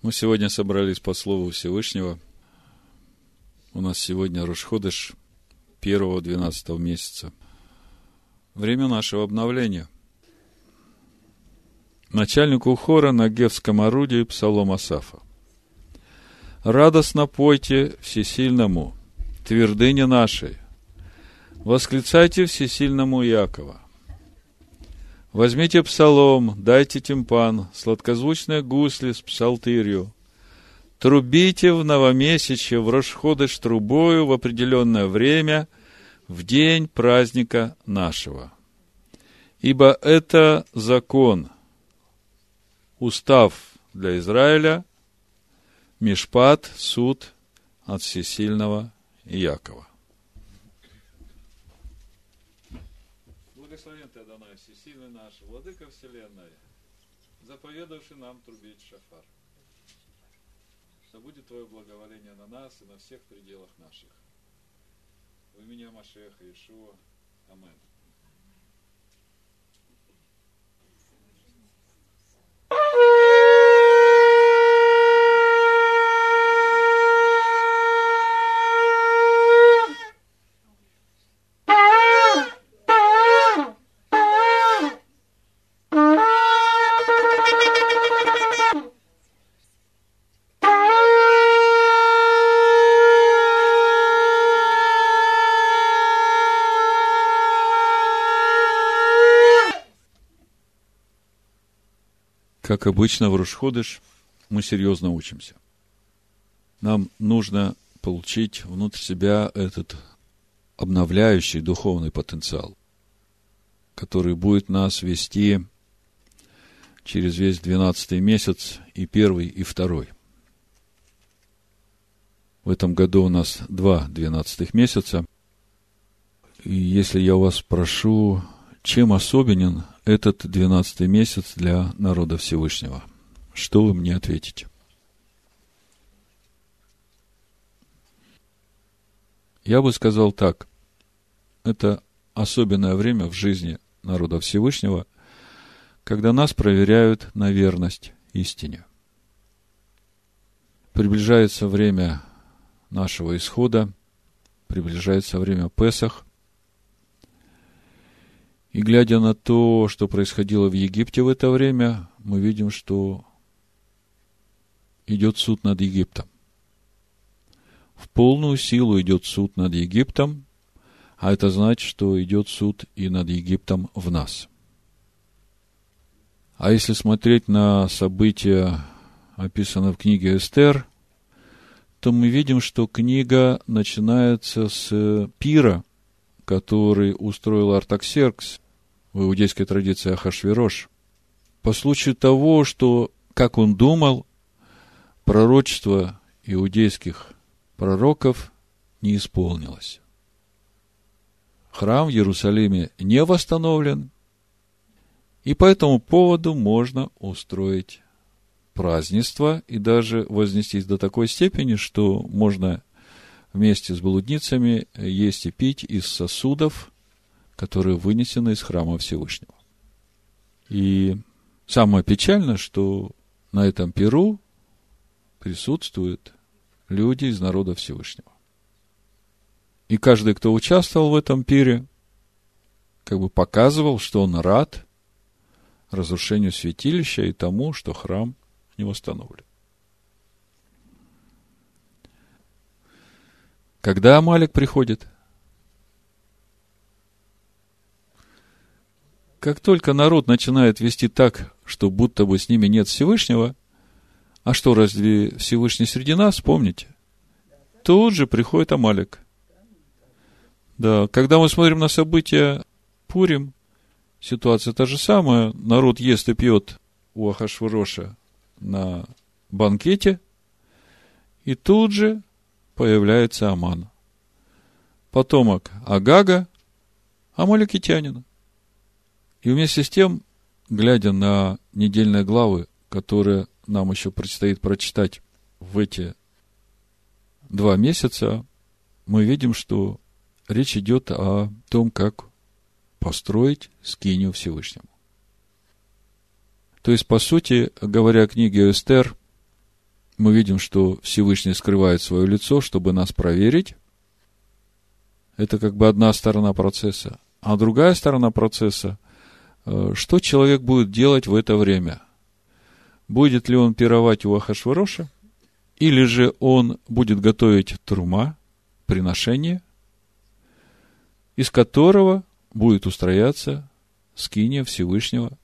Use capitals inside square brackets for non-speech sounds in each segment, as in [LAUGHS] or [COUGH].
Мы сегодня собрались по Слову Всевышнего. У нас сегодня Рушходыш первого двенадцатого месяца. Время нашего обновления. Начальнику хора на Гевском орудии Псалом Асафа. Радостно пойте всесильному, твердыне нашей. Восклицайте всесильному Якова – Возьмите псалом, дайте тимпан, сладкозвучные гусли с псалтырью. Трубите в новомесячье, в Рошходыш трубою в определенное время, в день праздника нашего. Ибо это закон, устав для Израиля, Мишпат, суд от всесильного Якова. Заповедавший нам трубить шафар. Да будет Твое благоволение на нас и на всех пределах наших. В имени Машеха Ишуа. Аминь. Как обычно в Рушходыш, мы серьезно учимся. Нам нужно получить внутрь себя этот обновляющий духовный потенциал, который будет нас вести через весь двенадцатый месяц, и первый, и второй. В этом году у нас два двенадцатых месяца. И если я вас прошу, чем особенен этот двенадцатый месяц для народа Всевышнего? Что вы мне ответите? Я бы сказал так. Это особенное время в жизни народа Всевышнего, когда нас проверяют на верность истине. Приближается время нашего исхода, приближается время Песах, и глядя на то, что происходило в Египте в это время, мы видим, что идет суд над Египтом. В полную силу идет суд над Египтом, а это значит, что идет суд и над Египтом в нас. А если смотреть на события, описанные в книге Эстер, то мы видим, что книга начинается с пира, который устроил Артаксеркс в иудейской традиции Ахашвирош, по случаю того, что, как он думал, пророчество иудейских пророков не исполнилось. Храм в Иерусалиме не восстановлен, и по этому поводу можно устроить празднество и даже вознестись до такой степени, что можно вместе с блудницами есть и пить из сосудов, которые вынесены из храма Всевышнего. И самое печальное, что на этом перу присутствуют люди из народа Всевышнего. И каждый, кто участвовал в этом пире, как бы показывал, что он рад разрушению святилища и тому, что храм не восстановлен. Когда Амалик приходит? Как только народ начинает вести так, что будто бы с ними нет Всевышнего, а что, разве Всевышний среди нас, помните? Тут же приходит Амалик. Да, когда мы смотрим на события Пурим, ситуация та же самая. Народ ест и пьет у Ахашвороша на банкете, и тут же появляется Аман. Потомок Агага, амаликитянина. И вместе с тем, глядя на недельные главы, которые нам еще предстоит прочитать в эти два месяца, мы видим, что речь идет о том, как построить скинию Всевышнему. То есть, по сути, говоря о книге Эстер, мы видим, что Всевышний скрывает свое лицо, чтобы нас проверить. Это как бы одна сторона процесса. А другая сторона процесса, что человек будет делать в это время? Будет ли он пировать у Ахашвароша? Или же он будет готовить трума, приношение, из которого будет устрояться скиния Всевышнего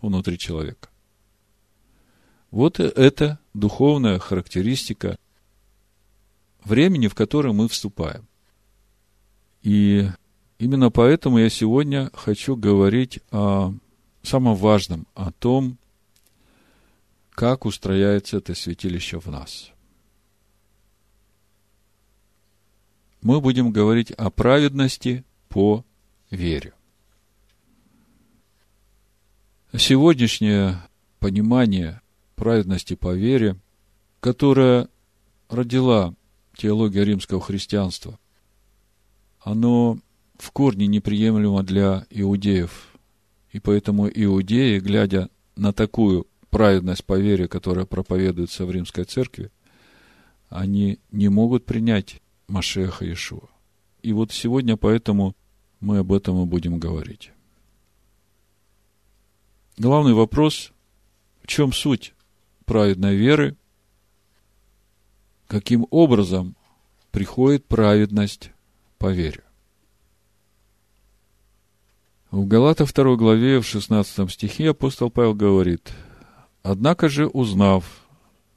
внутри человека. Вот это духовная характеристика времени, в которое мы вступаем. И именно поэтому я сегодня хочу говорить о самом важном, о том, как устрояется это святилище в нас. Мы будем говорить о праведности по вере. Сегодняшнее понимание праведности по вере, которая родила теология римского христианства, оно в корне неприемлемо для иудеев. И поэтому иудеи, глядя на такую праведность по вере, которая проповедуется в римской церкви, они не могут принять Машеха Иешуа. И вот сегодня поэтому мы об этом и будем говорить. Главный вопрос, в чем суть праведной веры, каким образом приходит праведность по вере. В Галата 2 главе в 16 стихе апостол Павел говорит, «Однако же, узнав,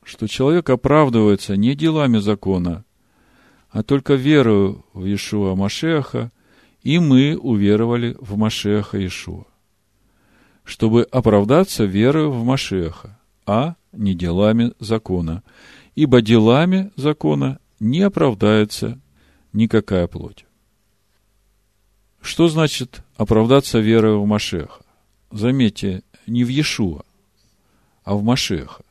что человек оправдывается не делами закона, а только верою в Иешуа Машеха, и мы уверовали в Машеха Иешуа, чтобы оправдаться верою в Машеха, а не делами закона, ибо делами закона не оправдается никакая плоть. Что значит оправдаться верой в Машеха? Заметьте, не в Иешуа, а в Машеха.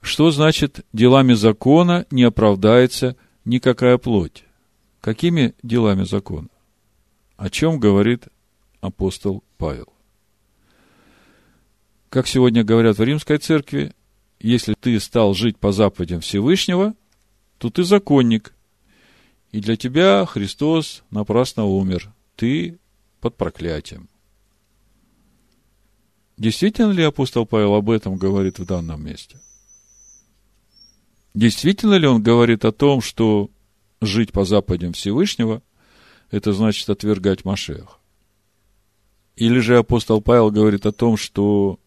Что значит делами закона не оправдается никакая плоть? Какими делами закона? О чем говорит апостол Павел? Как сегодня говорят в римской церкви, если ты стал жить по заповедям Всевышнего, то ты законник. И для тебя Христос напрасно умер. Ты под проклятием. Действительно ли апостол Павел об этом говорит в данном месте? Действительно ли он говорит о том, что жить по заповедям Всевышнего, это значит отвергать Машех? Или же апостол Павел говорит о том, что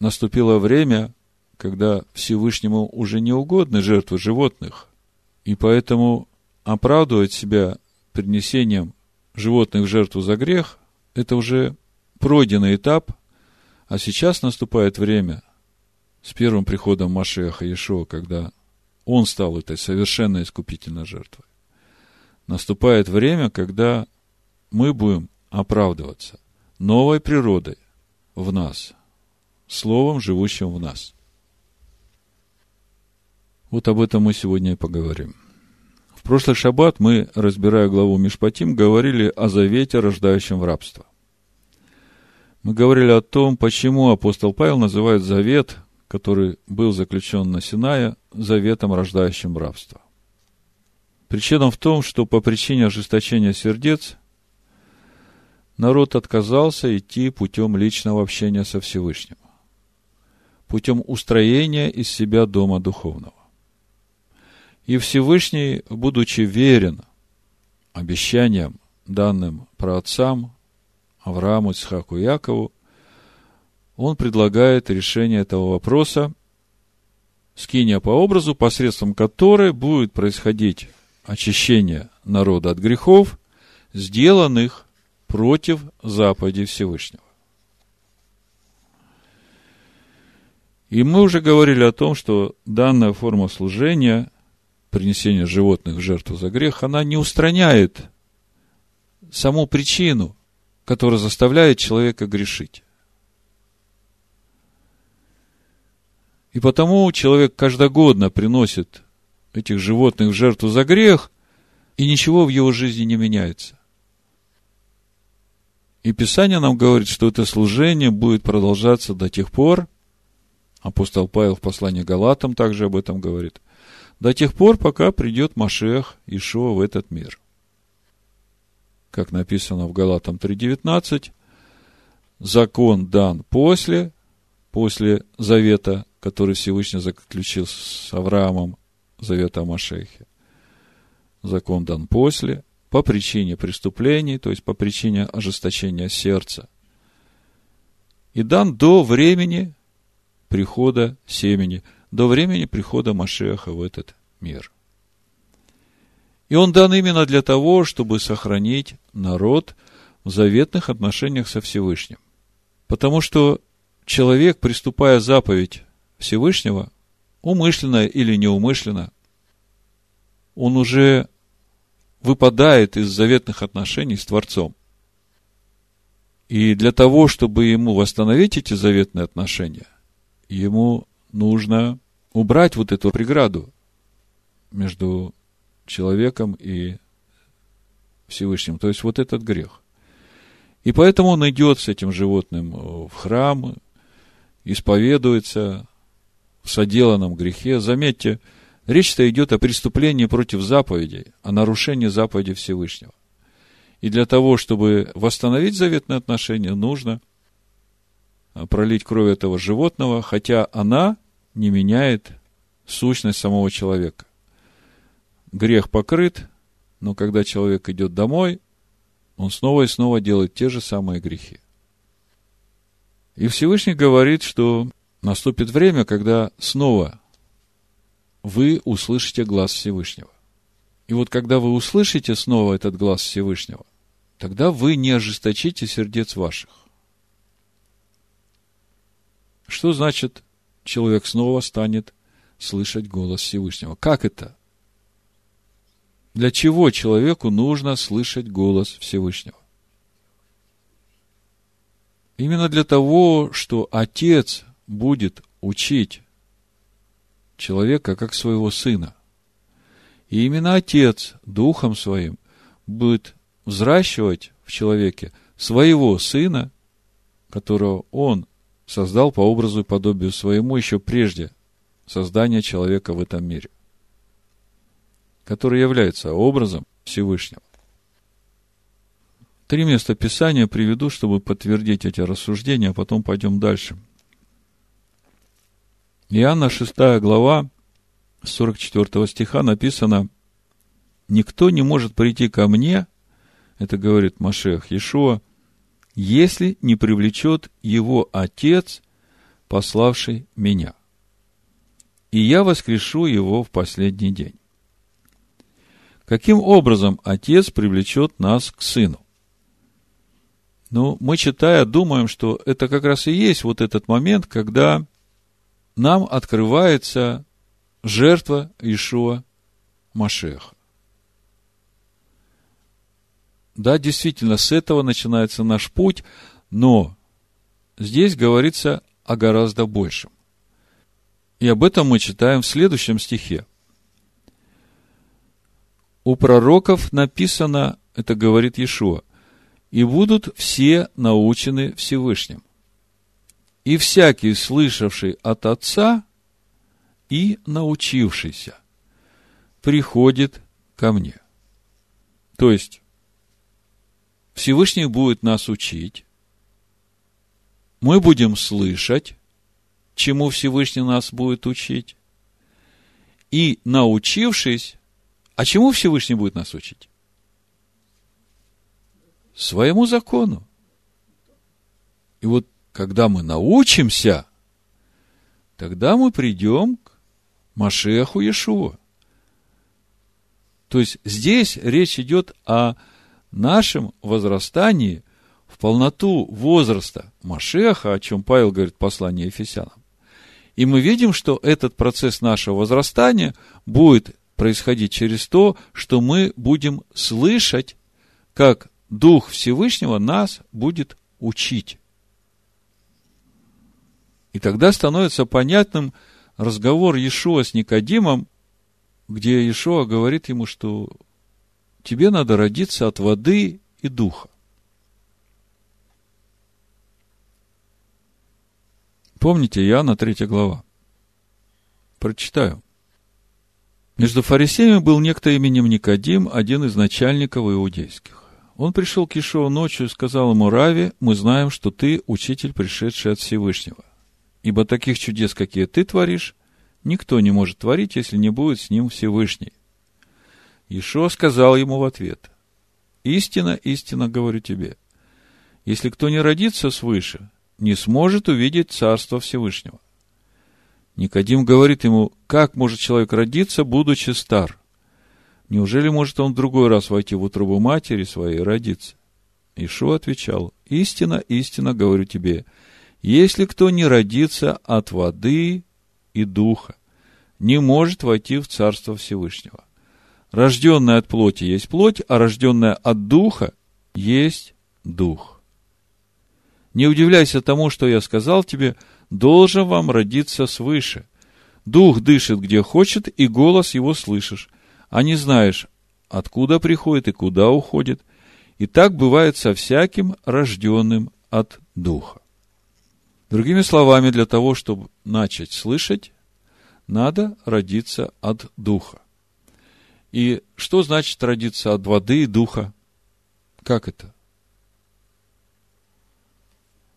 наступило время, когда Всевышнему уже не угодны жертвы животных, и поэтому оправдывать себя принесением животных в жертву за грех – это уже пройденный этап, а сейчас наступает время с первым приходом Машеха Иешуа, когда он стал этой совершенно искупительной жертвой. Наступает время, когда мы будем оправдываться новой природой в нас, Словом, живущим в нас. Вот об этом мы сегодня и поговорим. Прошлый шаббат мы, разбирая главу Мишпатим, говорили о завете, рождающем в рабство. Мы говорили о том, почему апостол Павел называет завет, который был заключен на Синае, заветом, рождающим рабство. Причина в том, что по причине ожесточения сердец народ отказался идти путем личного общения со Всевышним путем устроения из себя дома духовного. И Всевышний, будучи верен обещаниям, данным праотцам, Аврааму, Ицхаку и Якову, он предлагает решение этого вопроса, скиния по образу, посредством которой будет происходить очищение народа от грехов, сделанных против заповеди Всевышнего. И мы уже говорили о том, что данная форма служения, принесения животных в жертву за грех, она не устраняет саму причину, которая заставляет человека грешить. И потому человек каждогодно приносит этих животных в жертву за грех, и ничего в его жизни не меняется. И Писание нам говорит, что это служение будет продолжаться до тех пор, Апостол Павел в послании Галатам также об этом говорит. До тех пор, пока придет Машех Ишуа в этот мир. Как написано в Галатам 3.19, закон дан после, после завета, который Всевышний заключил с Авраамом, завета о Машехе. Закон дан после, по причине преступлений, то есть по причине ожесточения сердца. И дан до времени прихода семени, до времени прихода Машеха в этот мир. И он дан именно для того, чтобы сохранить народ в заветных отношениях со Всевышним. Потому что человек, приступая заповедь Всевышнего, умышленно или неумышленно, он уже выпадает из заветных отношений с Творцом. И для того, чтобы ему восстановить эти заветные отношения, ему нужно убрать вот эту преграду между человеком и Всевышним, то есть вот этот грех. И поэтому он идет с этим животным в храм, исповедуется в соделанном грехе. Заметьте, Речь-то идет о преступлении против заповедей, о нарушении заповеди Всевышнего. И для того, чтобы восстановить заветные отношения, нужно пролить кровь этого животного, хотя она не меняет сущность самого человека. Грех покрыт, но когда человек идет домой, он снова и снова делает те же самые грехи. И Всевышний говорит, что наступит время, когда снова вы услышите глаз Всевышнего. И вот когда вы услышите снова этот глаз Всевышнего, тогда вы не ожесточите сердец ваших. Что значит, человек снова станет слышать голос Всевышнего? Как это? Для чего человеку нужно слышать голос Всевышнего? Именно для того, что Отец будет учить человека как своего сына. И именно Отец Духом Своим будет взращивать в человеке своего сына, которого Он создал по образу и подобию своему еще прежде создания человека в этом мире, который является образом Всевышнего. Три места Писания приведу, чтобы подтвердить эти рассуждения, а потом пойдем дальше – Иоанна 6 глава, 44 стиха написано, «Никто не может прийти ко мне, это говорит Машех Иешуа, если не привлечет его Отец, пославший меня. И я воскрешу его в последний день». Каким образом Отец привлечет нас к Сыну? Ну, мы читая, думаем, что это как раз и есть вот этот момент, когда нам открывается жертва Ишуа Машеха. Да, действительно, с этого начинается наш путь, но здесь говорится о гораздо большем. И об этом мы читаем в следующем стихе. У пророков написано, это говорит Иешуа, и будут все научены Всевышним и всякий, слышавший от Отца и научившийся, приходит ко мне. То есть, Всевышний будет нас учить, мы будем слышать, чему Всевышний нас будет учить, и научившись, а чему Всевышний будет нас учить? Своему закону. И вот когда мы научимся, тогда мы придем к Машеху Иешуа. То есть здесь речь идет о нашем возрастании в полноту возраста Машеха, о чем Павел говорит в послании Ефесянам. И мы видим, что этот процесс нашего возрастания будет происходить через то, что мы будем слышать, как Дух Всевышнего нас будет учить. И тогда становится понятным разговор Иешуа с Никодимом, где Иешуа говорит ему, что тебе надо родиться от воды и духа. Помните, Иоанна 3 глава. Прочитаю. Между фарисеями был некто именем Никодим, один из начальников иудейских. Он пришел к Ишуа ночью и сказал ему, Рави, мы знаем, что ты учитель, пришедший от Всевышнего. Ибо таких чудес, какие ты творишь, никто не может творить, если не будет с ним Всевышний. Ишуа сказал ему в ответ, Истина, истина говорю тебе, если кто не родится свыше, не сможет увидеть Царство Всевышнего. Никодим говорит ему, как может человек родиться, будучи стар? Неужели может он в другой раз войти в утробу матери своей и родиться? Ишо отвечал, истина, истина говорю тебе, если кто не родится от воды и духа, не может войти в Царство Всевышнего. Рожденная от плоти есть плоть, а рожденная от духа есть дух. Не удивляйся тому, что я сказал тебе, должен вам родиться свыше. Дух дышит, где хочет, и голос его слышишь, а не знаешь, откуда приходит и куда уходит. И так бывает со всяким рожденным от Духа. Другими словами, для того, чтобы начать слышать, надо родиться от Духа. И что значит родиться от воды и Духа? Как это?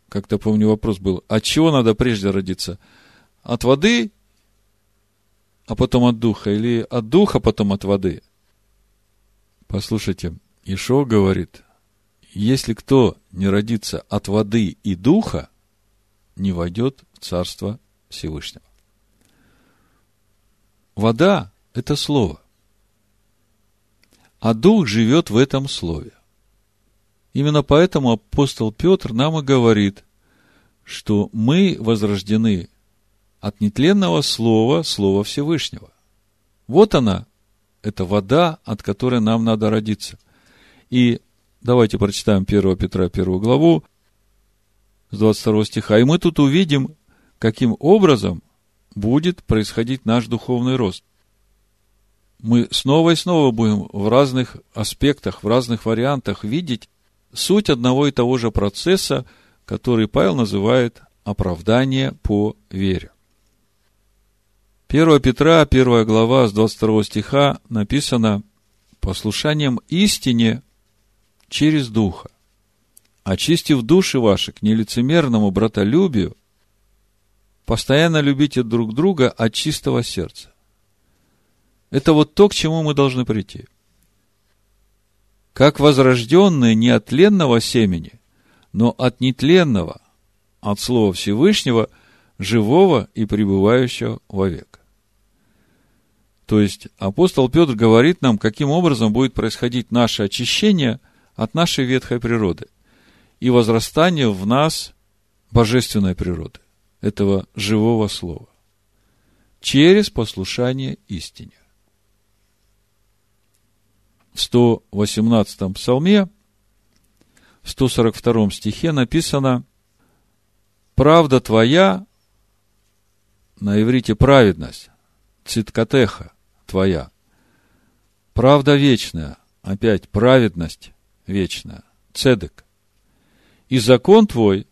Как-то помню вопрос был, от чего надо прежде родиться? От воды, а потом от духа, или от духа, потом от воды? Послушайте, Ишо говорит, если кто не родится от воды и духа, не войдет в Царство Всевышнего. Вода – это слово. А дух живет в этом слове. Именно поэтому апостол Петр нам и говорит, что мы возрождены от нетленного слова, слова Всевышнего. Вот она, это вода, от которой нам надо родиться. И давайте прочитаем 1 Петра 1 главу с 22 стиха. И мы тут увидим, каким образом будет происходить наш духовный рост. Мы снова и снова будем в разных аспектах, в разных вариантах видеть суть одного и того же процесса, который Павел называет оправдание по вере. 1 Петра, 1 глава, с 22 стиха написано «Послушанием истине через Духа, очистив души ваши к нелицемерному братолюбию, постоянно любите друг друга от чистого сердца». Это вот то, к чему мы должны прийти – как возрожденные не от тленного семени, но от нетленного, от Слова Всевышнего, живого и пребывающего вовек. То есть апостол Петр говорит нам, каким образом будет происходить наше очищение от нашей ветхой природы и возрастание в нас божественной природы, этого живого слова, через послушание истине 118 псалме, в 142 стихе написано «Правда твоя» на иврите праведность, циткатеха твоя, правда вечная, опять праведность вечная, цедек. И закон твой,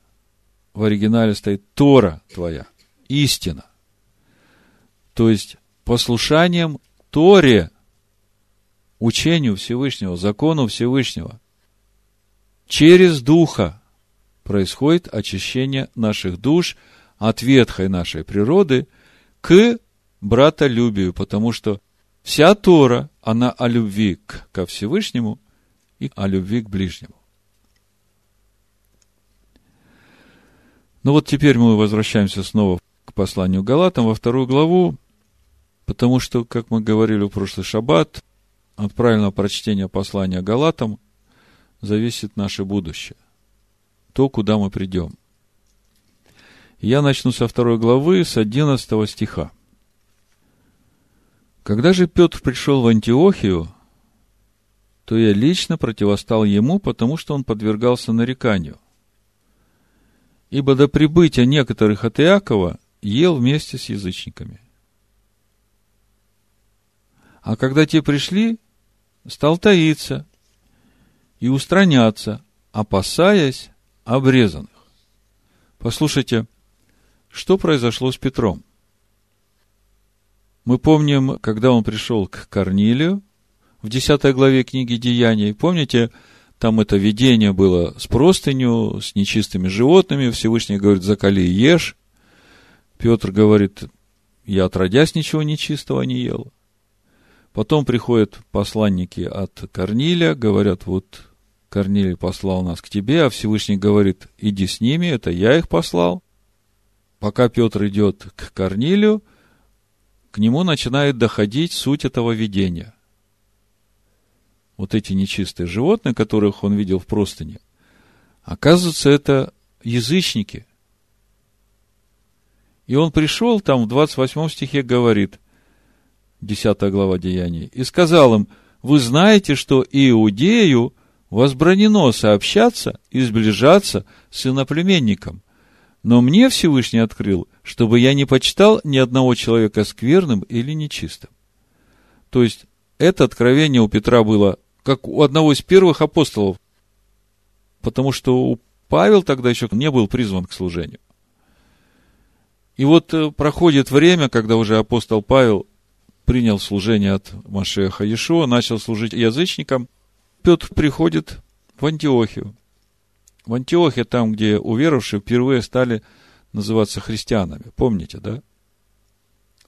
в оригинале стоит Тора твоя, истина. То есть, послушанием Торе учению Всевышнего, закону Всевышнего. Через Духа происходит очищение наших душ от ветхой нашей природы к братолюбию, потому что вся Тора, она о любви к, ко Всевышнему и о любви к ближнему. Ну вот теперь мы возвращаемся снова к посланию Галатам во вторую главу, потому что, как мы говорили в прошлый шаббат, от правильного прочтения послания Галатам зависит наше будущее. То, куда мы придем. Я начну со второй главы, с 11 стиха. Когда же Петр пришел в Антиохию, то я лично противостал ему, потому что он подвергался нареканию. Ибо до прибытия некоторых от Иакова ел вместе с язычниками. А когда те пришли, стал таиться и устраняться, опасаясь обрезанных. Послушайте, что произошло с Петром? Мы помним, когда он пришел к Корнилию в 10 главе книги Деяний, помните, там это видение было с простынью, с нечистыми животными. Всевышний говорит, закали и ешь. Петр говорит, я отродясь ничего нечистого не ел. Потом приходят посланники от Корнилия, говорят, вот Корнилий послал нас к тебе, а Всевышний говорит, иди с ними, это я их послал. Пока Петр идет к Корнилию, к нему начинает доходить суть этого видения вот эти нечистые животные, которых он видел в простыне, оказывается, это язычники. И он пришел, там в 28 стихе говорит, 10 глава Деяний, и сказал им, вы знаете, что Иудею возбранено сообщаться и сближаться с иноплеменником. Но мне Всевышний открыл, чтобы я не почитал ни одного человека скверным или нечистым. То есть, это откровение у Петра было как у одного из первых апостолов, потому что Павел тогда еще не был призван к служению. И вот э, проходит время, когда уже апостол Павел принял служение от Машеха Иешуа, начал служить язычникам. Петр приходит в Антиохию. В Антиохе, там, где уверовавшие впервые стали называться христианами. Помните, да?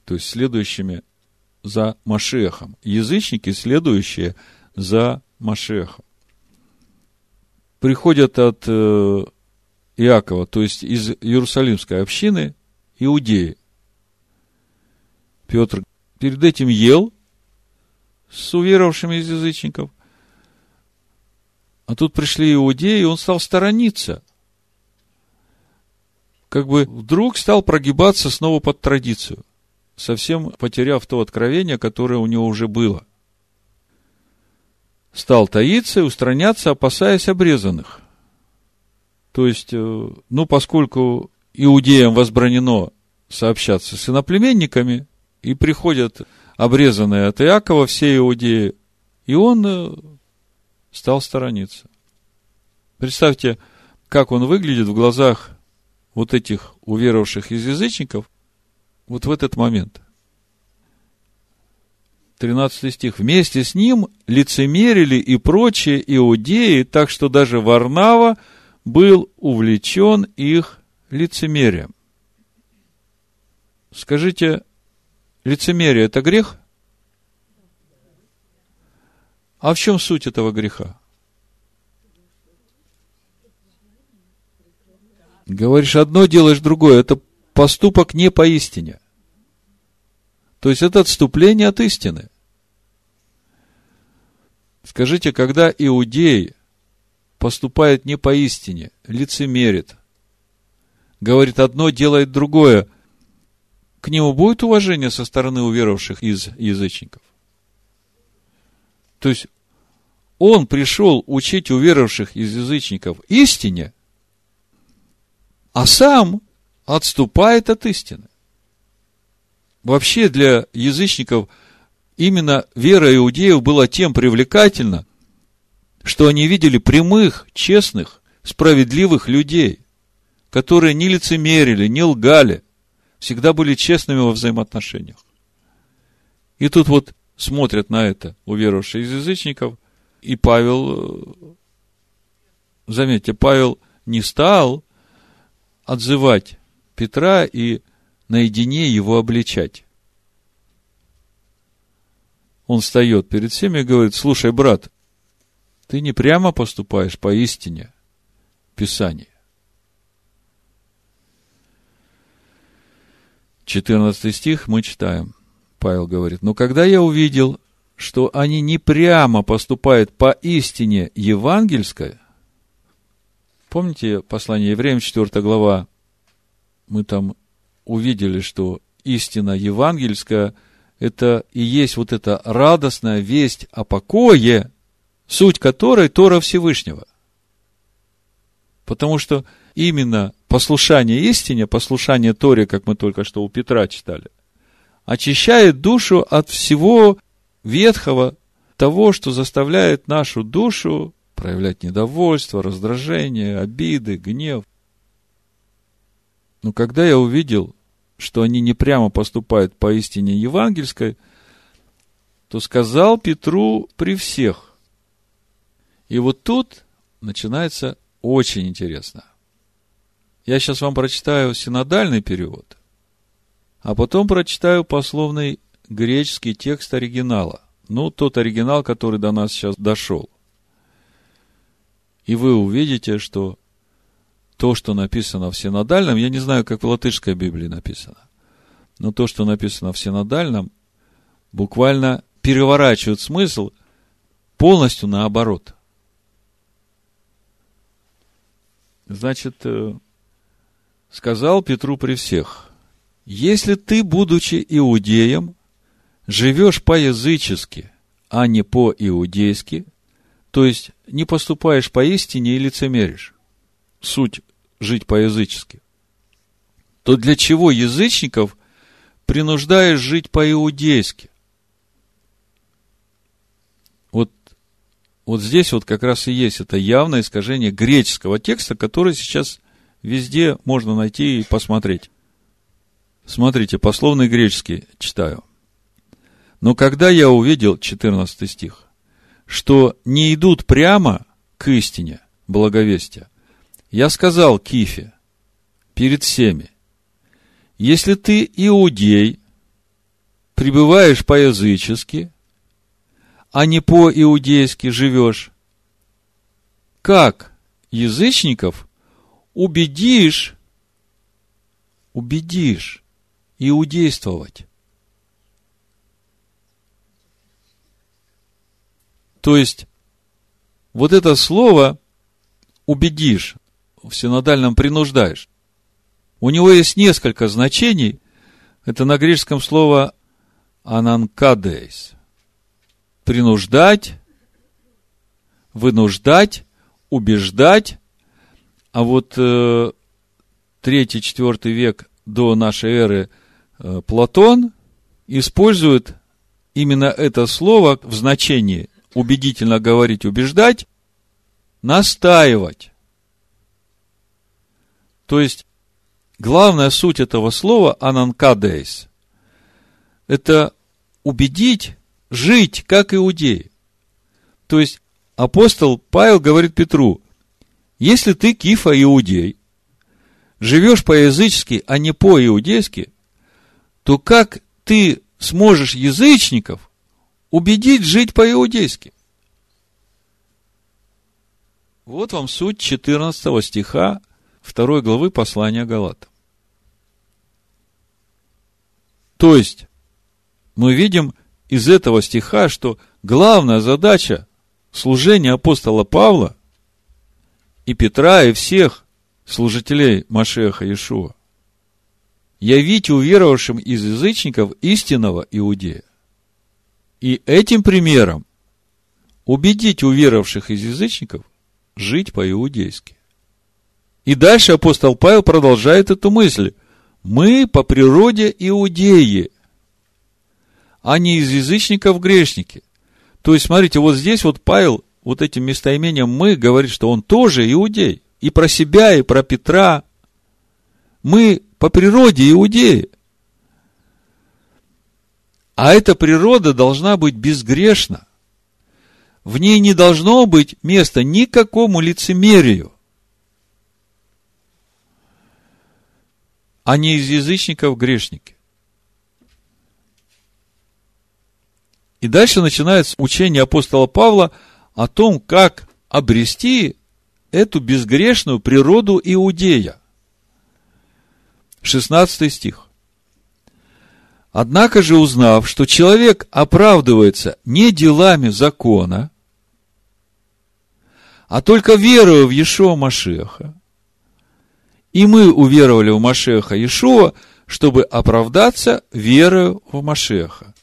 То есть, следующими за Машехом. Язычники, следующие за Машеха. Приходят от э, Иакова, то есть из Иерусалимской общины, иудеи. Петр перед этим ел с уверовавшими из язычников. А тут пришли иудеи, и он стал сторониться. Как бы вдруг стал прогибаться снова под традицию, совсем потеряв то откровение, которое у него уже было стал таиться и устраняться, опасаясь обрезанных. То есть, э, ну, поскольку иудеям возбранено сообщаться с иноплеменниками, и приходят обрезанные от Иакова все иудеи, и он э, стал сторониться. Представьте, как он выглядит в глазах вот этих уверовавших из язычников вот в этот момент – 13 стих. Вместе с ним лицемерили и прочие иудеи, так что даже Варнава был увлечен их лицемерием. Скажите, лицемерие – это грех? А в чем суть этого греха? Говоришь одно, делаешь другое. Это поступок не поистине. То есть это отступление от истины. Скажите, когда иудей поступает не поистине, лицемерит, говорит одно, делает другое, к нему будет уважение со стороны уверовавших из язычников? То есть, он пришел учить уверовавших из язычников истине, а сам отступает от истины. Вообще для язычников именно вера иудеев была тем привлекательна, что они видели прямых, честных, справедливых людей, которые не лицемерили, не лгали, всегда были честными во взаимоотношениях. И тут вот смотрят на это уверовавшие из язычников, и Павел, э, заметьте, Павел не стал отзывать Петра и наедине его обличать. Он встает перед всеми и говорит, слушай, брат, ты не прямо поступаешь по истине Писания. 14 стих мы читаем. Павел говорит, но когда я увидел, что они не прямо поступают по истине евангельской, помните послание евреям, 4 глава, мы там увидели, что истина евангельская – это и есть вот эта радостная весть о покое, суть которой Тора Всевышнего. Потому что именно послушание истине, послушание Торе, как мы только что у Петра читали, очищает душу от всего ветхого, того, что заставляет нашу душу проявлять недовольство, раздражение, обиды, гнев. Но когда я увидел, что они не прямо поступают по истине евангельской, то сказал Петру при всех. И вот тут начинается очень интересно. Я сейчас вам прочитаю синодальный перевод, а потом прочитаю пословный греческий текст оригинала. Ну, тот оригинал, который до нас сейчас дошел. И вы увидите, что то, что написано в синодальном, я не знаю, как в латышской Библии написано, но то, что написано в синодальном, буквально переворачивает смысл полностью наоборот. Значит, э, сказал Петру при всех, если ты, будучи иудеем, живешь по-язычески, а не по-иудейски, то есть не поступаешь по истине и лицемеришь, суть жить по-язычески, то для чего язычников принуждаешь жить по-иудейски? Вот, вот здесь вот как раз и есть это явное искажение греческого текста, который сейчас везде можно найти и посмотреть. Смотрите, пословный греческий читаю. Но когда я увидел, 14 стих, что не идут прямо к истине благовестия, я сказал Кифе перед всеми, если ты иудей, пребываешь по-язычески, а не по-иудейски живешь, как язычников убедишь, убедишь иудействовать? То есть, вот это слово убедишь, в синодальном принуждаешь. У него есть несколько значений. Это на греческом слово ананкадейс. Принуждать, вынуждать, убеждать. А вот э, третий, четвертый век до нашей эры э, Платон использует именно это слово в значении убедительно говорить, убеждать, настаивать. То есть, главная суть этого слова ананкадейс – это убедить жить как иудеи. То есть, апостол Павел говорит Петру, если ты кифа иудей, живешь по-язычески, а не по-иудейски, то как ты сможешь язычников убедить жить по-иудейски. Вот вам суть 14 стиха 2 главы послания Галатам. То есть, мы видим из этого стиха, что главная задача служения апостола Павла и Петра, и всех служителей Машеха Иешуа явить уверовавшим из язычников истинного иудея. И этим примером убедить уверовавших из язычников жить по-иудейски. И дальше апостол Павел продолжает эту мысль. Мы по природе иудеи, а не из язычников грешники. То есть, смотрите, вот здесь вот Павел вот этим местоимением «мы» говорит, что он тоже иудей. И про себя, и про Петра. Мы по природе иудеи. А эта природа должна быть безгрешна. В ней не должно быть места никакому лицемерию. А не из язычников грешники. И дальше начинается учение апостола Павла о том, как обрести эту безгрешную природу иудея. 16 стих. Однако же, узнав, что человек оправдывается не делами закона, а только верою в Иешуа Машеха, и мы уверовали в Машеха Иешуа, чтобы оправдаться верою в Машеха,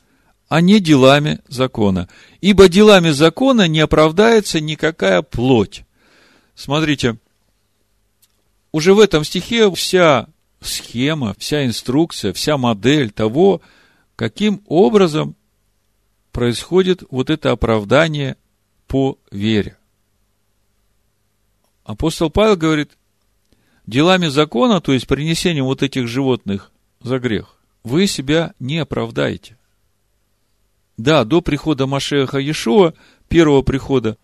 а не делами закона. Ибо делами закона не оправдается никакая плоть. Смотрите, уже в этом стихе вся схема, вся инструкция, вся модель того, каким образом происходит вот это оправдание по вере. Апостол Павел говорит, делами закона, то есть принесением вот этих животных за грех, вы себя не оправдаете. Да, до прихода Машеха Иешуа, первого прихода,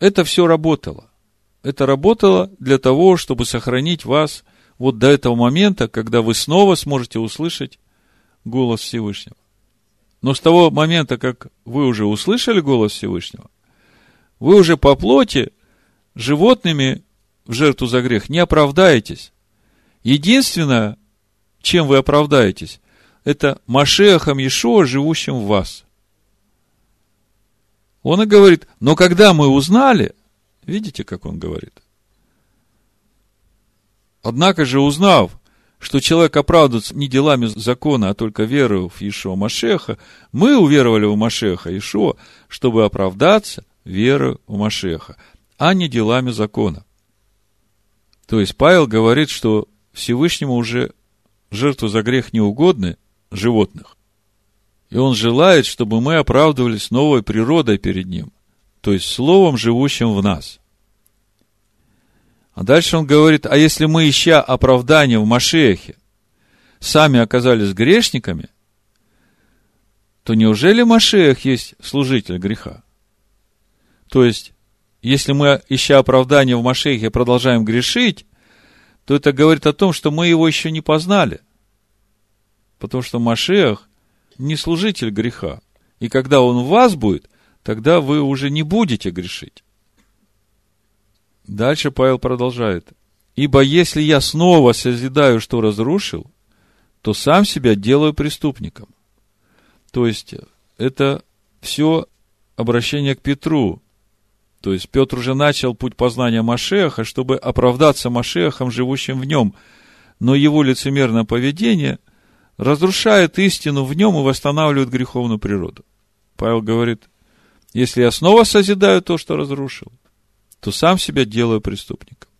это все работало. Это работало для того, чтобы сохранить вас вот до этого момента, когда вы снова сможете услышать голос Всевышнего. Но с того момента, как вы уже услышали голос Всевышнего, вы уже по плоти животными в жертву за грех не оправдаетесь. Единственное, чем вы оправдаетесь, это Машехом Иешуа, живущим в вас. Он и говорит, но когда мы узнали, видите, как он говорит? Однако же, узнав, что человек оправдывается не делами закона, а только верою в Ишуа Машеха, мы уверовали в Машеха Ишуа, чтобы оправдаться верою в Машеха, а не делами закона. То есть Павел говорит, что Всевышнему уже жертву за грех не угодны животных. И он желает, чтобы мы оправдывались новой природой перед ним, то есть словом, живущим в нас. А дальше он говорит, а если мы, ища оправдания в Машехе, сами оказались грешниками, то неужели Машех есть служитель греха? То есть, если мы, ища оправдания в Машехе, продолжаем грешить, то это говорит о том, что мы его еще не познали. Потому что Машех не служитель греха. И когда он в вас будет, тогда вы уже не будете грешить. Дальше Павел продолжает. Ибо если я снова созидаю, что разрушил, то сам себя делаю преступником. То есть, это все обращение к Петру. То есть, Петр уже начал путь познания Машеха, чтобы оправдаться Машехом, живущим в нем. Но его лицемерное поведение разрушает истину в нем и восстанавливает греховную природу. Павел говорит, если я снова созидаю то, что разрушил, то сам себя делаю преступником.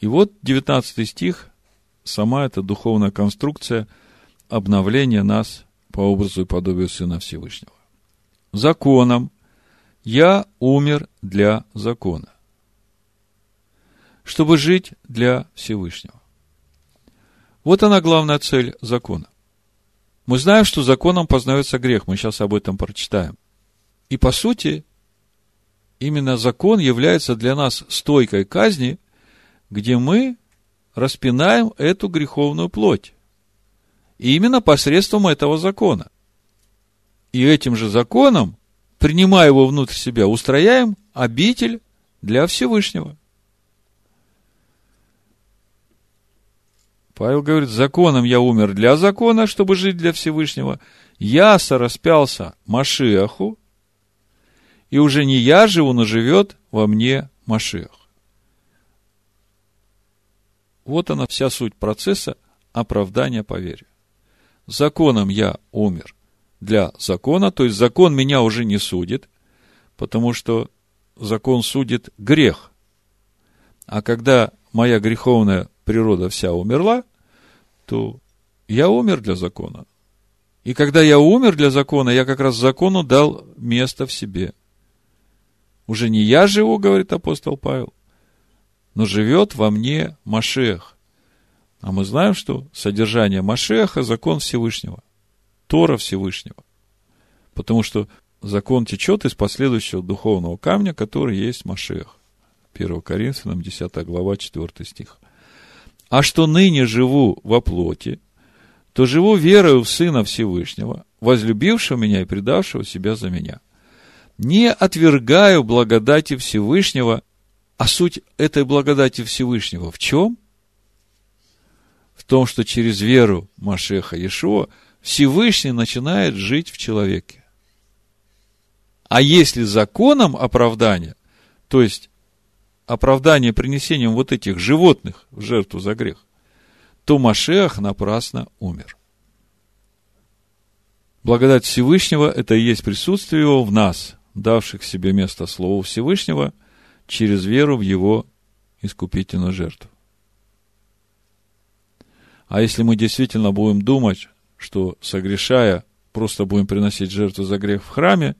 И вот 19 стих, сама эта духовная конструкция обновления нас по образу и подобию Сына Всевышнего. Законом я умер для закона, чтобы жить для Всевышнего. Вот она главная цель закона. Мы знаем, что законом познается грех. Мы сейчас об этом прочитаем. И по сути, именно закон является для нас стойкой казни, где мы распинаем эту греховную плоть. И именно посредством этого закона. И этим же законом, принимая его внутрь себя, устрояем обитель для Всевышнего. Павел говорит, законом я умер для закона, чтобы жить для Всевышнего. Я сораспялся Машиаху, и уже не я живу, но живет во мне Машиах. Вот она вся суть процесса оправдания по вере. Законом я умер для закона, то есть закон меня уже не судит, потому что закон судит грех. А когда моя греховная природа вся умерла, то я умер для закона. И когда я умер для закона, я как раз закону дал место в себе. Уже не я живу, говорит апостол Павел, но живет во мне Машех. А мы знаем, что содержание Машеха – закон Всевышнего, Тора Всевышнего. Потому что закон течет из последующего духовного камня, который есть Машех. 1 Коринфянам, 10 глава, 4 стих а что ныне живу во плоти, то живу верою в Сына Всевышнего, возлюбившего меня и предавшего себя за меня. Не отвергаю благодати Всевышнего, а суть этой благодати Всевышнего в чем? В том, что через веру Машеха Иешуа Всевышний начинает жить в человеке. А если законом оправдания, то есть оправдание принесением вот этих животных в жертву за грех, то Машех напрасно умер. Благодать Всевышнего – это и есть присутствие Его в нас, давших себе место Слову Всевышнего через веру в Его искупительную жертву. А если мы действительно будем думать, что согрешая, просто будем приносить жертву за грех в храме,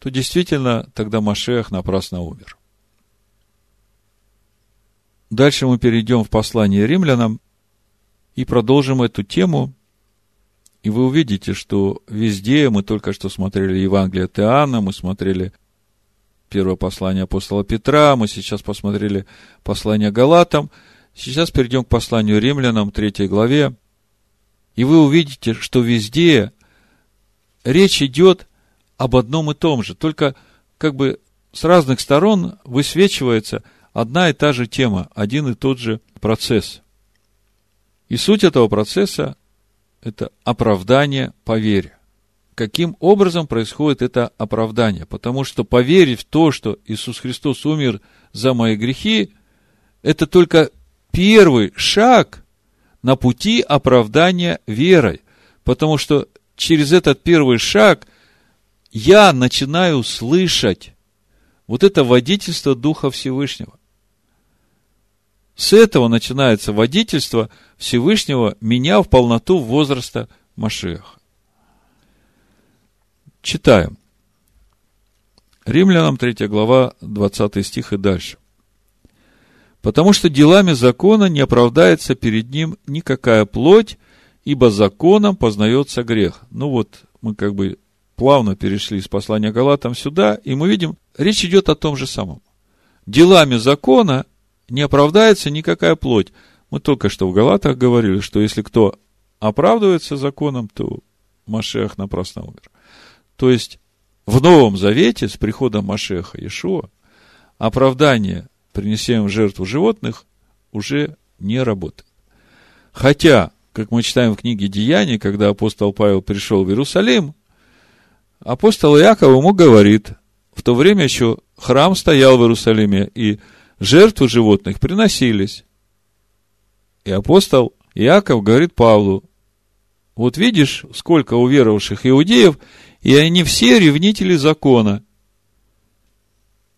то действительно тогда Машех напрасно умер. Дальше мы перейдем в послание римлянам и продолжим эту тему. И вы увидите, что везде мы только что смотрели Евангелие от Иоанна, мы смотрели первое послание апостола Петра, мы сейчас посмотрели послание Галатам, сейчас перейдем к посланию римлянам, третьей главе, и вы увидите, что везде речь идет об одном и том же, только как бы с разных сторон высвечивается одна и та же тема, один и тот же процесс. И суть этого процесса – это оправдание по вере. Каким образом происходит это оправдание? Потому что поверить в то, что Иисус Христос умер за мои грехи, это только первый шаг на пути оправдания верой. Потому что через этот первый шаг я начинаю слышать вот это водительство Духа Всевышнего. С этого начинается водительство Всевышнего меня в полноту возраста Машеха. Читаем. Римлянам 3 глава, 20 стих и дальше. Потому что делами закона не оправдается перед ним никакая плоть, ибо законом познается грех. Ну вот, мы как бы плавно перешли из послания Галатам сюда, и мы видим, речь идет о том же самом. Делами закона не оправдается никакая плоть. Мы только что в Галатах говорили, что если кто оправдывается законом, то Машех напрасно умер. То есть, в Новом Завете с приходом Машеха Иешуа оправдание принесением в жертву животных уже не работает. Хотя как мы читаем в книге Деяний, когда апостол Павел пришел в Иерусалим, апостол Иаков ему говорит, в то время еще храм стоял в Иерусалиме, и жертвы животных приносились. И апостол Иаков говорит Павлу, вот видишь, сколько уверовавших иудеев, и они все ревнители закона.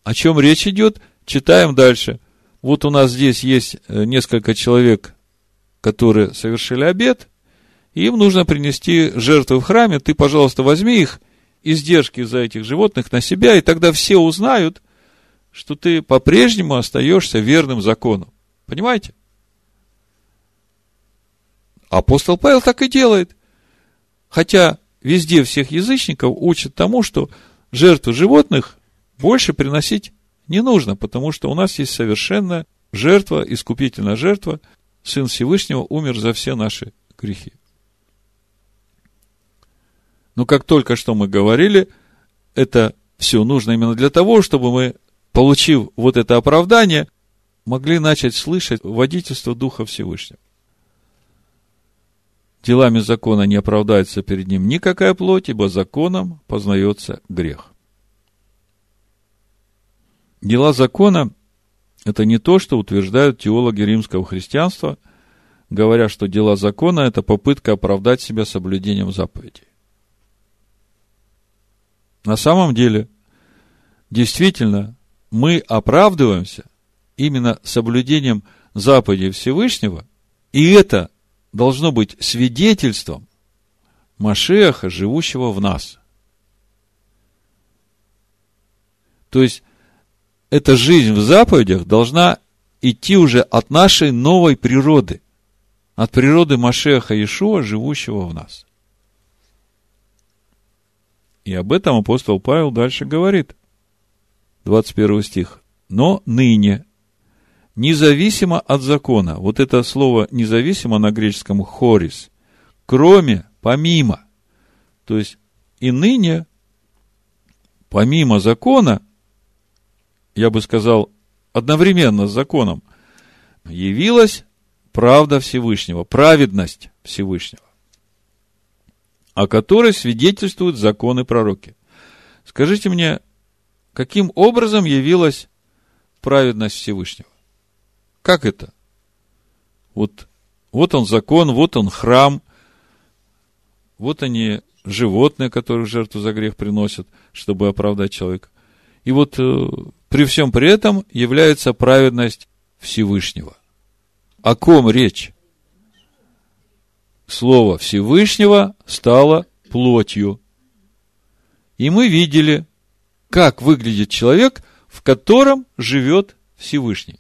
О чем речь идет? Читаем дальше. Вот у нас здесь есть э, несколько человек, которые совершили обед, им нужно принести жертвы в храме, ты, пожалуйста, возьми их, издержки за этих животных на себя, и тогда все узнают, что ты по-прежнему остаешься верным закону. Понимаете? Апостол Павел так и делает. Хотя везде всех язычников учат тому, что жертвы животных больше приносить не нужно, потому что у нас есть совершенная жертва, искупительная жертва, Сын Всевышнего умер за все наши грехи. Но как только что мы говорили, это все нужно именно для того, чтобы мы, получив вот это оправдание, могли начать слышать водительство Духа Всевышнего. Делами закона не оправдается перед ним никакая плоть, ибо законом познается грех. Дела закона это не то, что утверждают теологи римского христианства, говоря, что дела закона – это попытка оправдать себя соблюдением заповедей. На самом деле, действительно, мы оправдываемся именно соблюдением заповедей Всевышнего, и это должно быть свидетельством Машеха, живущего в нас. То есть, эта жизнь в заповедях должна идти уже от нашей новой природы, от природы Машеха Иешуа, живущего в нас. И об этом апостол Павел дальше говорит. 21 стих. Но ныне, независимо от закона, вот это слово независимо на греческом хорис, кроме, помимо, то есть и ныне, помимо закона, я бы сказал, одновременно с законом, явилась правда Всевышнего, праведность Всевышнего, о которой свидетельствуют законы пророки. Скажите мне, каким образом явилась праведность Всевышнего? Как это? Вот, вот он закон, вот он храм, вот они животные, которые жертву за грех приносят, чтобы оправдать человека. И вот э, при всем при этом является праведность Всевышнего. О ком речь? Слово Всевышнего стало плотью. И мы видели, как выглядит человек, в котором живет Всевышний.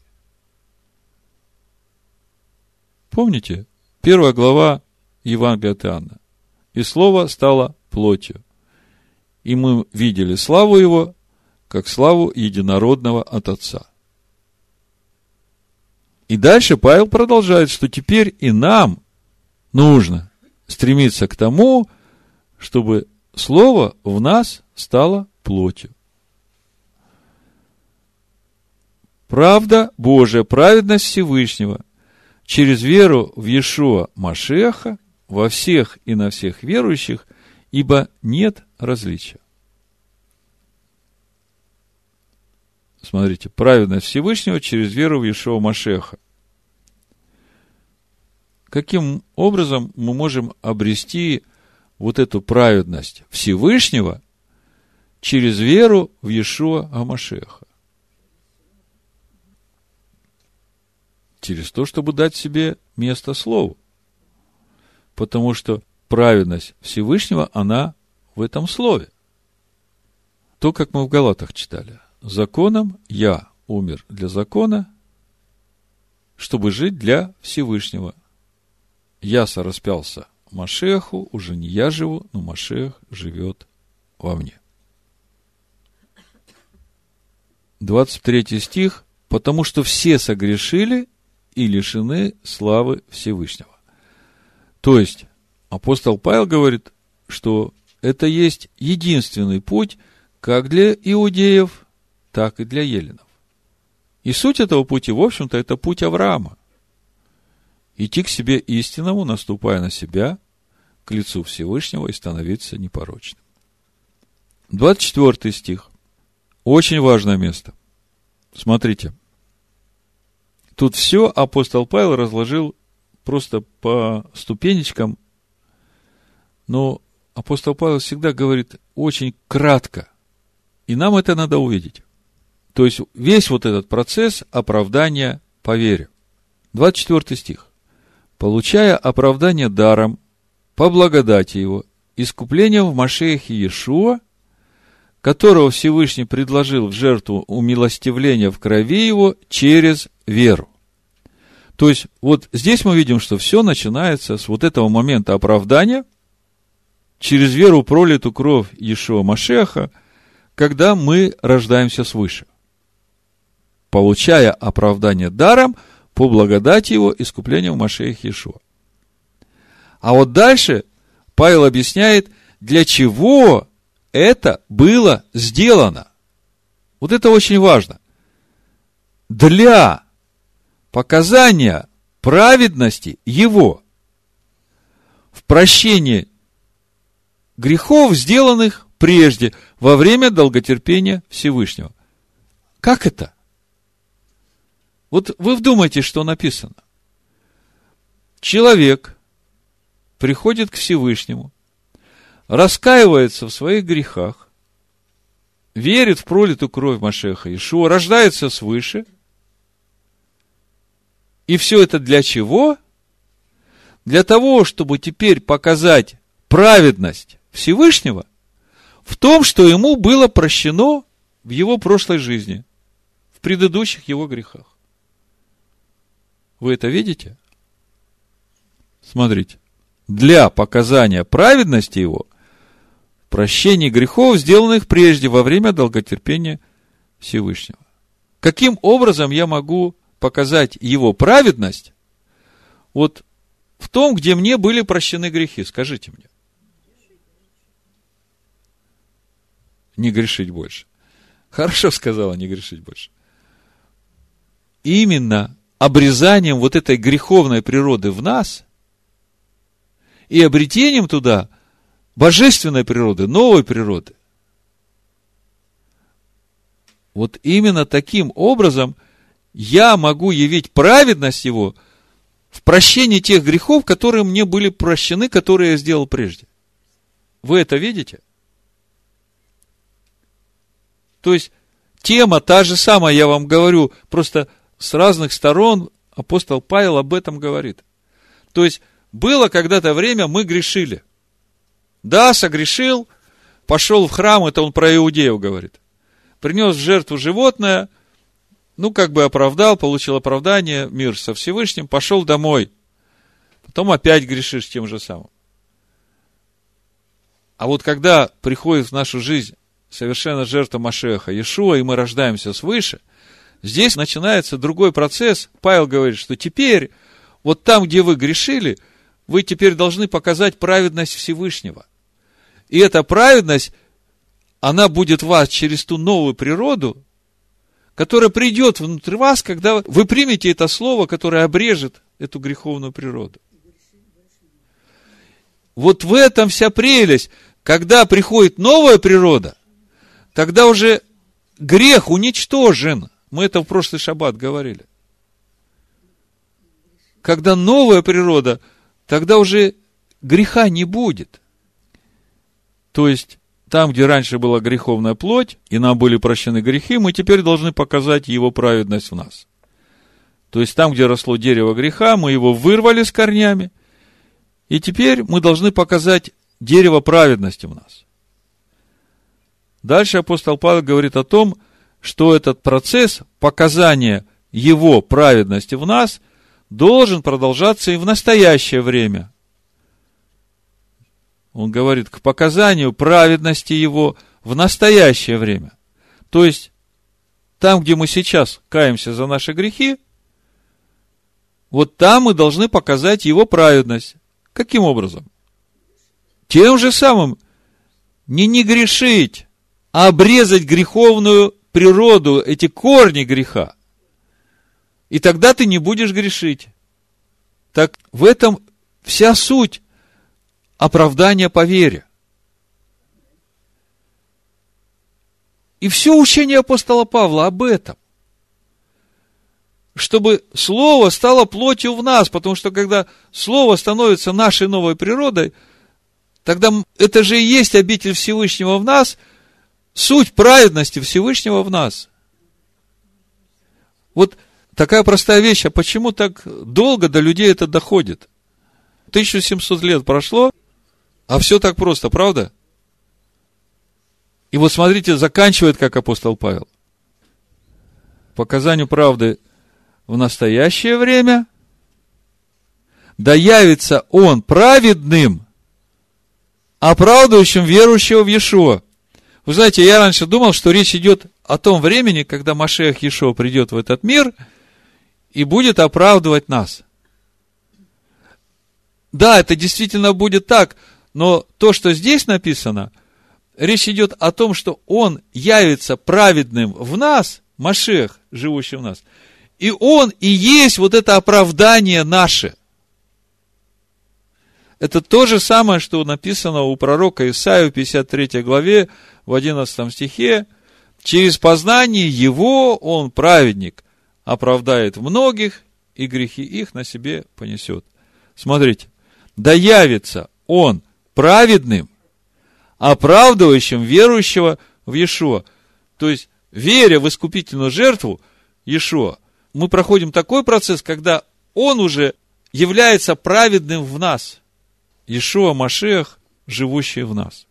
Помните? Первая глава Евангелия от Иоанна. И Слово стало плотью. И мы видели славу Его, как славу единородного от Отца. И дальше Павел продолжает, что теперь и нам нужно стремиться к тому, чтобы Слово в нас стало плотью. Правда Божия, праведность Всевышнего через веру в Иешуа Машеха во всех и на всех верующих, ибо нет различия. Смотрите, праведность Всевышнего через веру в Иешуа Машеха. Каким образом мы можем обрести вот эту праведность Всевышнего через веру в Иешуа Амашеха? Через то, чтобы дать себе место Слову. Потому что праведность Всевышнего, она в этом Слове. То, как мы в Галатах читали. Законом я умер для закона, чтобы жить для Всевышнего. Я сораспялся Машеху, уже не я живу, но Машех живет во мне. 23 стих. Потому что все согрешили и лишены славы Всевышнего. То есть, апостол Павел говорит, что это есть единственный путь как для иудеев, так и для еленов. И суть этого пути, в общем-то, это путь Авраама. Идти к себе истинному, наступая на себя, к лицу Всевышнего и становиться непорочным. 24 стих. Очень важное место. Смотрите. Тут все апостол Павел разложил просто по ступенечкам, но апостол Павел всегда говорит очень кратко, и нам это надо увидеть. То есть, весь вот этот процесс оправдания по вере. 24 стих. «Получая оправдание даром, по благодати его, искуплением в Машеихе Иешуа, которого Всевышний предложил в жертву умилостивления в крови его через веру. То есть, вот здесь мы видим, что все начинается с вот этого момента оправдания, через веру пролиту кровь Иешуа Машеха, когда мы рождаемся свыше. Получая оправдание даром по благодати его искупления в Машеях Иешуа. А вот дальше Павел объясняет, для чего это было сделано. Вот это очень важно. Для показания праведности Его в прощении грехов, сделанных прежде, во время долготерпения Всевышнего. Как это? Вот вы вдумайтесь, что написано. Человек приходит к Всевышнему, раскаивается в своих грехах, верит в пролитую кровь Машеха Ишуа, рождается свыше – и все это для чего? Для того, чтобы теперь показать праведность Всевышнего в том, что ему было прощено в его прошлой жизни, в предыдущих его грехах. Вы это видите? Смотрите. Для показания праведности его прощение грехов, сделанных прежде во время долготерпения Всевышнего. Каким образом я могу показать его праведность вот в том, где мне были прощены грехи. Скажите мне. Не грешить больше. Хорошо [LAUGHS] сказала, не грешить больше. Именно обрезанием вот этой греховной природы в нас и обретением туда божественной природы, новой природы. Вот именно таким образом – я могу явить праведность его в прощении тех грехов, которые мне были прощены, которые я сделал прежде. Вы это видите? То есть, тема та же самая, я вам говорю, просто с разных сторон апостол Павел об этом говорит. То есть, было когда-то время, мы грешили. Да, согрешил, пошел в храм, это он про иудеев говорит. Принес в жертву животное – ну, как бы оправдал, получил оправдание, мир со Всевышним, пошел домой. потом опять грешишь тем же самым. А вот когда приходит в нашу жизнь совершенно жертва Машеха Иешуа, и мы рождаемся свыше, здесь начинается другой процесс. Павел говорит, что теперь, вот там, где вы грешили, вы теперь должны показать праведность Всевышнего. И эта праведность, она будет вас через ту новую природу, которая придет внутрь вас, когда вы примете это слово, которое обрежет эту греховную природу. Вот в этом вся прелесть. Когда приходит новая природа, тогда уже грех уничтожен. Мы это в прошлый шаббат говорили. Когда новая природа, тогда уже греха не будет. То есть, там, где раньше была греховная плоть, и нам были прощены грехи, мы теперь должны показать его праведность в нас. То есть, там, где росло дерево греха, мы его вырвали с корнями, и теперь мы должны показать дерево праведности в нас. Дальше апостол Павел говорит о том, что этот процесс показания его праведности в нас должен продолжаться и в настоящее время. Он говорит, к показанию праведности его в настоящее время. То есть, там, где мы сейчас каемся за наши грехи, вот там мы должны показать его праведность. Каким образом? Тем же самым не не грешить, а обрезать греховную природу, эти корни греха. И тогда ты не будешь грешить. Так в этом вся суть оправдание по вере. И все учение апостола Павла об этом. Чтобы Слово стало плотью в нас, потому что когда Слово становится нашей новой природой, тогда это же и есть обитель Всевышнего в нас, суть праведности Всевышнего в нас. Вот такая простая вещь, а почему так долго до людей это доходит? 1700 лет прошло, а все так просто, правда? И вот смотрите, заканчивает как апостол Павел. Показанию правды в настоящее время, да явится он праведным, оправдывающим верующего в Иешуа. Вы знаете, я раньше думал, что речь идет о том времени, когда Машех Иешуа придет в этот мир и будет оправдывать нас. Да, это действительно будет так – но то, что здесь написано, речь идет о том, что он явится праведным в нас, Машех, живущий в нас, и он и есть вот это оправдание наше. Это то же самое, что написано у пророка Исаия в 53 главе, в 11 стихе. Через познание его он, праведник, оправдает многих, и грехи их на себе понесет. Смотрите, да явится он праведным, оправдывающим верующего в Иешуа. То есть, веря в искупительную жертву Иешуа, мы проходим такой процесс, когда он уже является праведным в нас. Иешуа Машех, живущий в нас.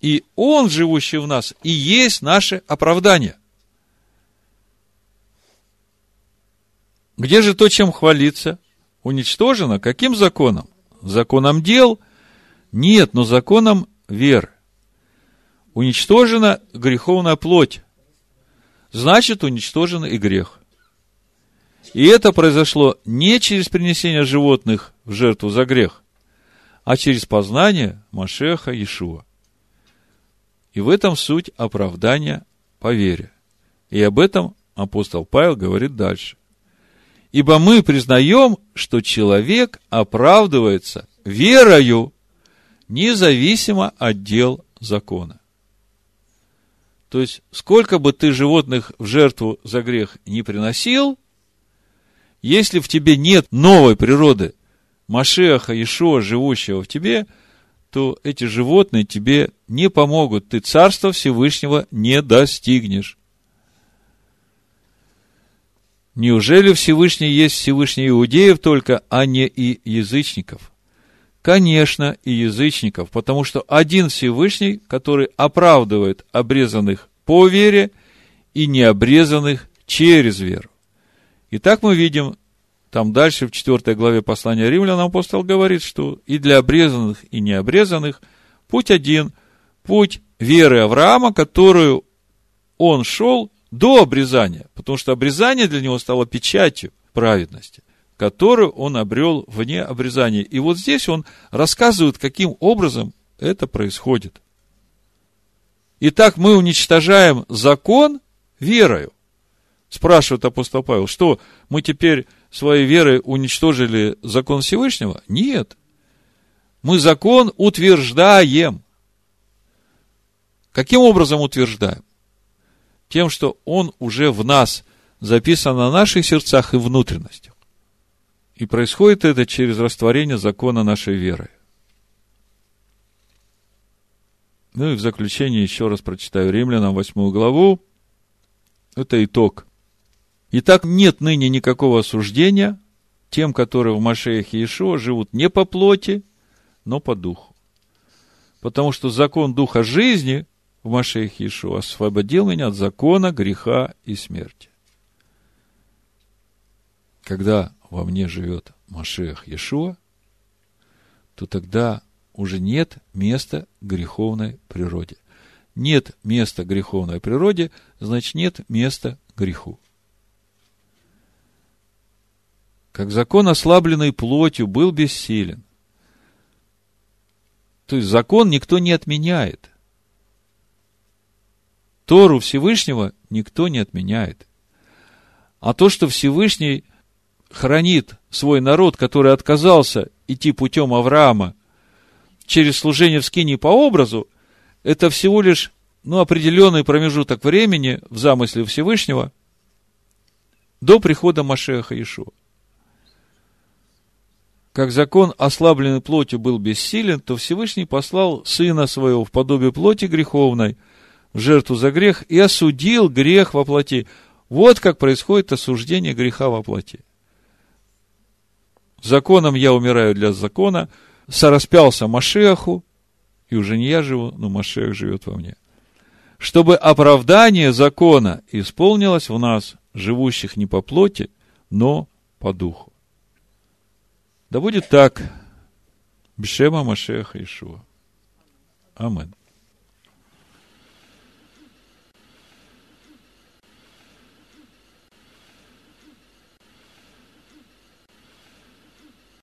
И он, живущий в нас, и есть наше оправдание. Где же то, чем хвалиться? Уничтожено каким законом? Законом дел – нет, но законом веры. Уничтожена греховная плоть. Значит, уничтожен и грех. И это произошло не через принесение животных в жертву за грех, а через познание Машеха Иешуа. И в этом суть оправдания по вере. И об этом апостол Павел говорит дальше. Ибо мы признаем, что человек оправдывается верою независимо от дел закона. То есть, сколько бы ты животных в жертву за грех не приносил, если в тебе нет новой природы, Машеха, Ишуа, живущего в тебе, то эти животные тебе не помогут. Ты Царства Всевышнего не достигнешь. Неужели Всевышний есть Всевышний иудеев только, а не и язычников? Конечно, и язычников, потому что один Всевышний, который оправдывает обрезанных по вере и необрезанных через веру. Итак, мы видим там дальше, в 4 главе послания римлянам, апостол говорит, что и для обрезанных, и необрезанных путь один, путь веры Авраама, которую он шел до обрезания, потому что обрезание для него стало печатью праведности, которую он обрел вне обрезания. И вот здесь он рассказывает, каким образом это происходит. Итак, мы уничтожаем закон верою. Спрашивает апостол Павел, что мы теперь своей верой уничтожили закон Всевышнего? Нет. Мы закон утверждаем. Каким образом утверждаем? Тем, что он уже в нас записан на наших сердцах и внутренностях. И происходит это через растворение закона нашей веры. Ну и в заключение еще раз прочитаю Римлянам 8 главу. Это итог. Итак, нет ныне никакого осуждения тем, которые в Машеях Иешуа живут не по плоти, но по духу. Потому что закон духа жизни в Машеях Иешуа освободил меня от закона, греха и смерти. Когда во мне живет Машех Иешуа, то тогда уже нет места греховной природе. Нет места греховной природе, значит нет места греху. как закон, ослабленный плотью, был бессилен. То есть закон никто не отменяет. Тору Всевышнего никто не отменяет. А то, что Всевышний хранит свой народ, который отказался идти путем Авраама через служение в скине по образу, это всего лишь ну, определенный промежуток времени в замысле Всевышнего до прихода Машеха Иешуа как закон, ослабленный плотью, был бессилен, то Всевышний послал Сына Своего в подобие плоти греховной, в жертву за грех, и осудил грех во плоти. Вот как происходит осуждение греха во плоти. Законом я умираю для закона, сораспялся Машеху, и уже не я живу, но Машех живет во мне. Чтобы оправдание закона исполнилось в нас, живущих не по плоти, но по духу. Да будет так. Бешема Машеха Ишуа. Амин.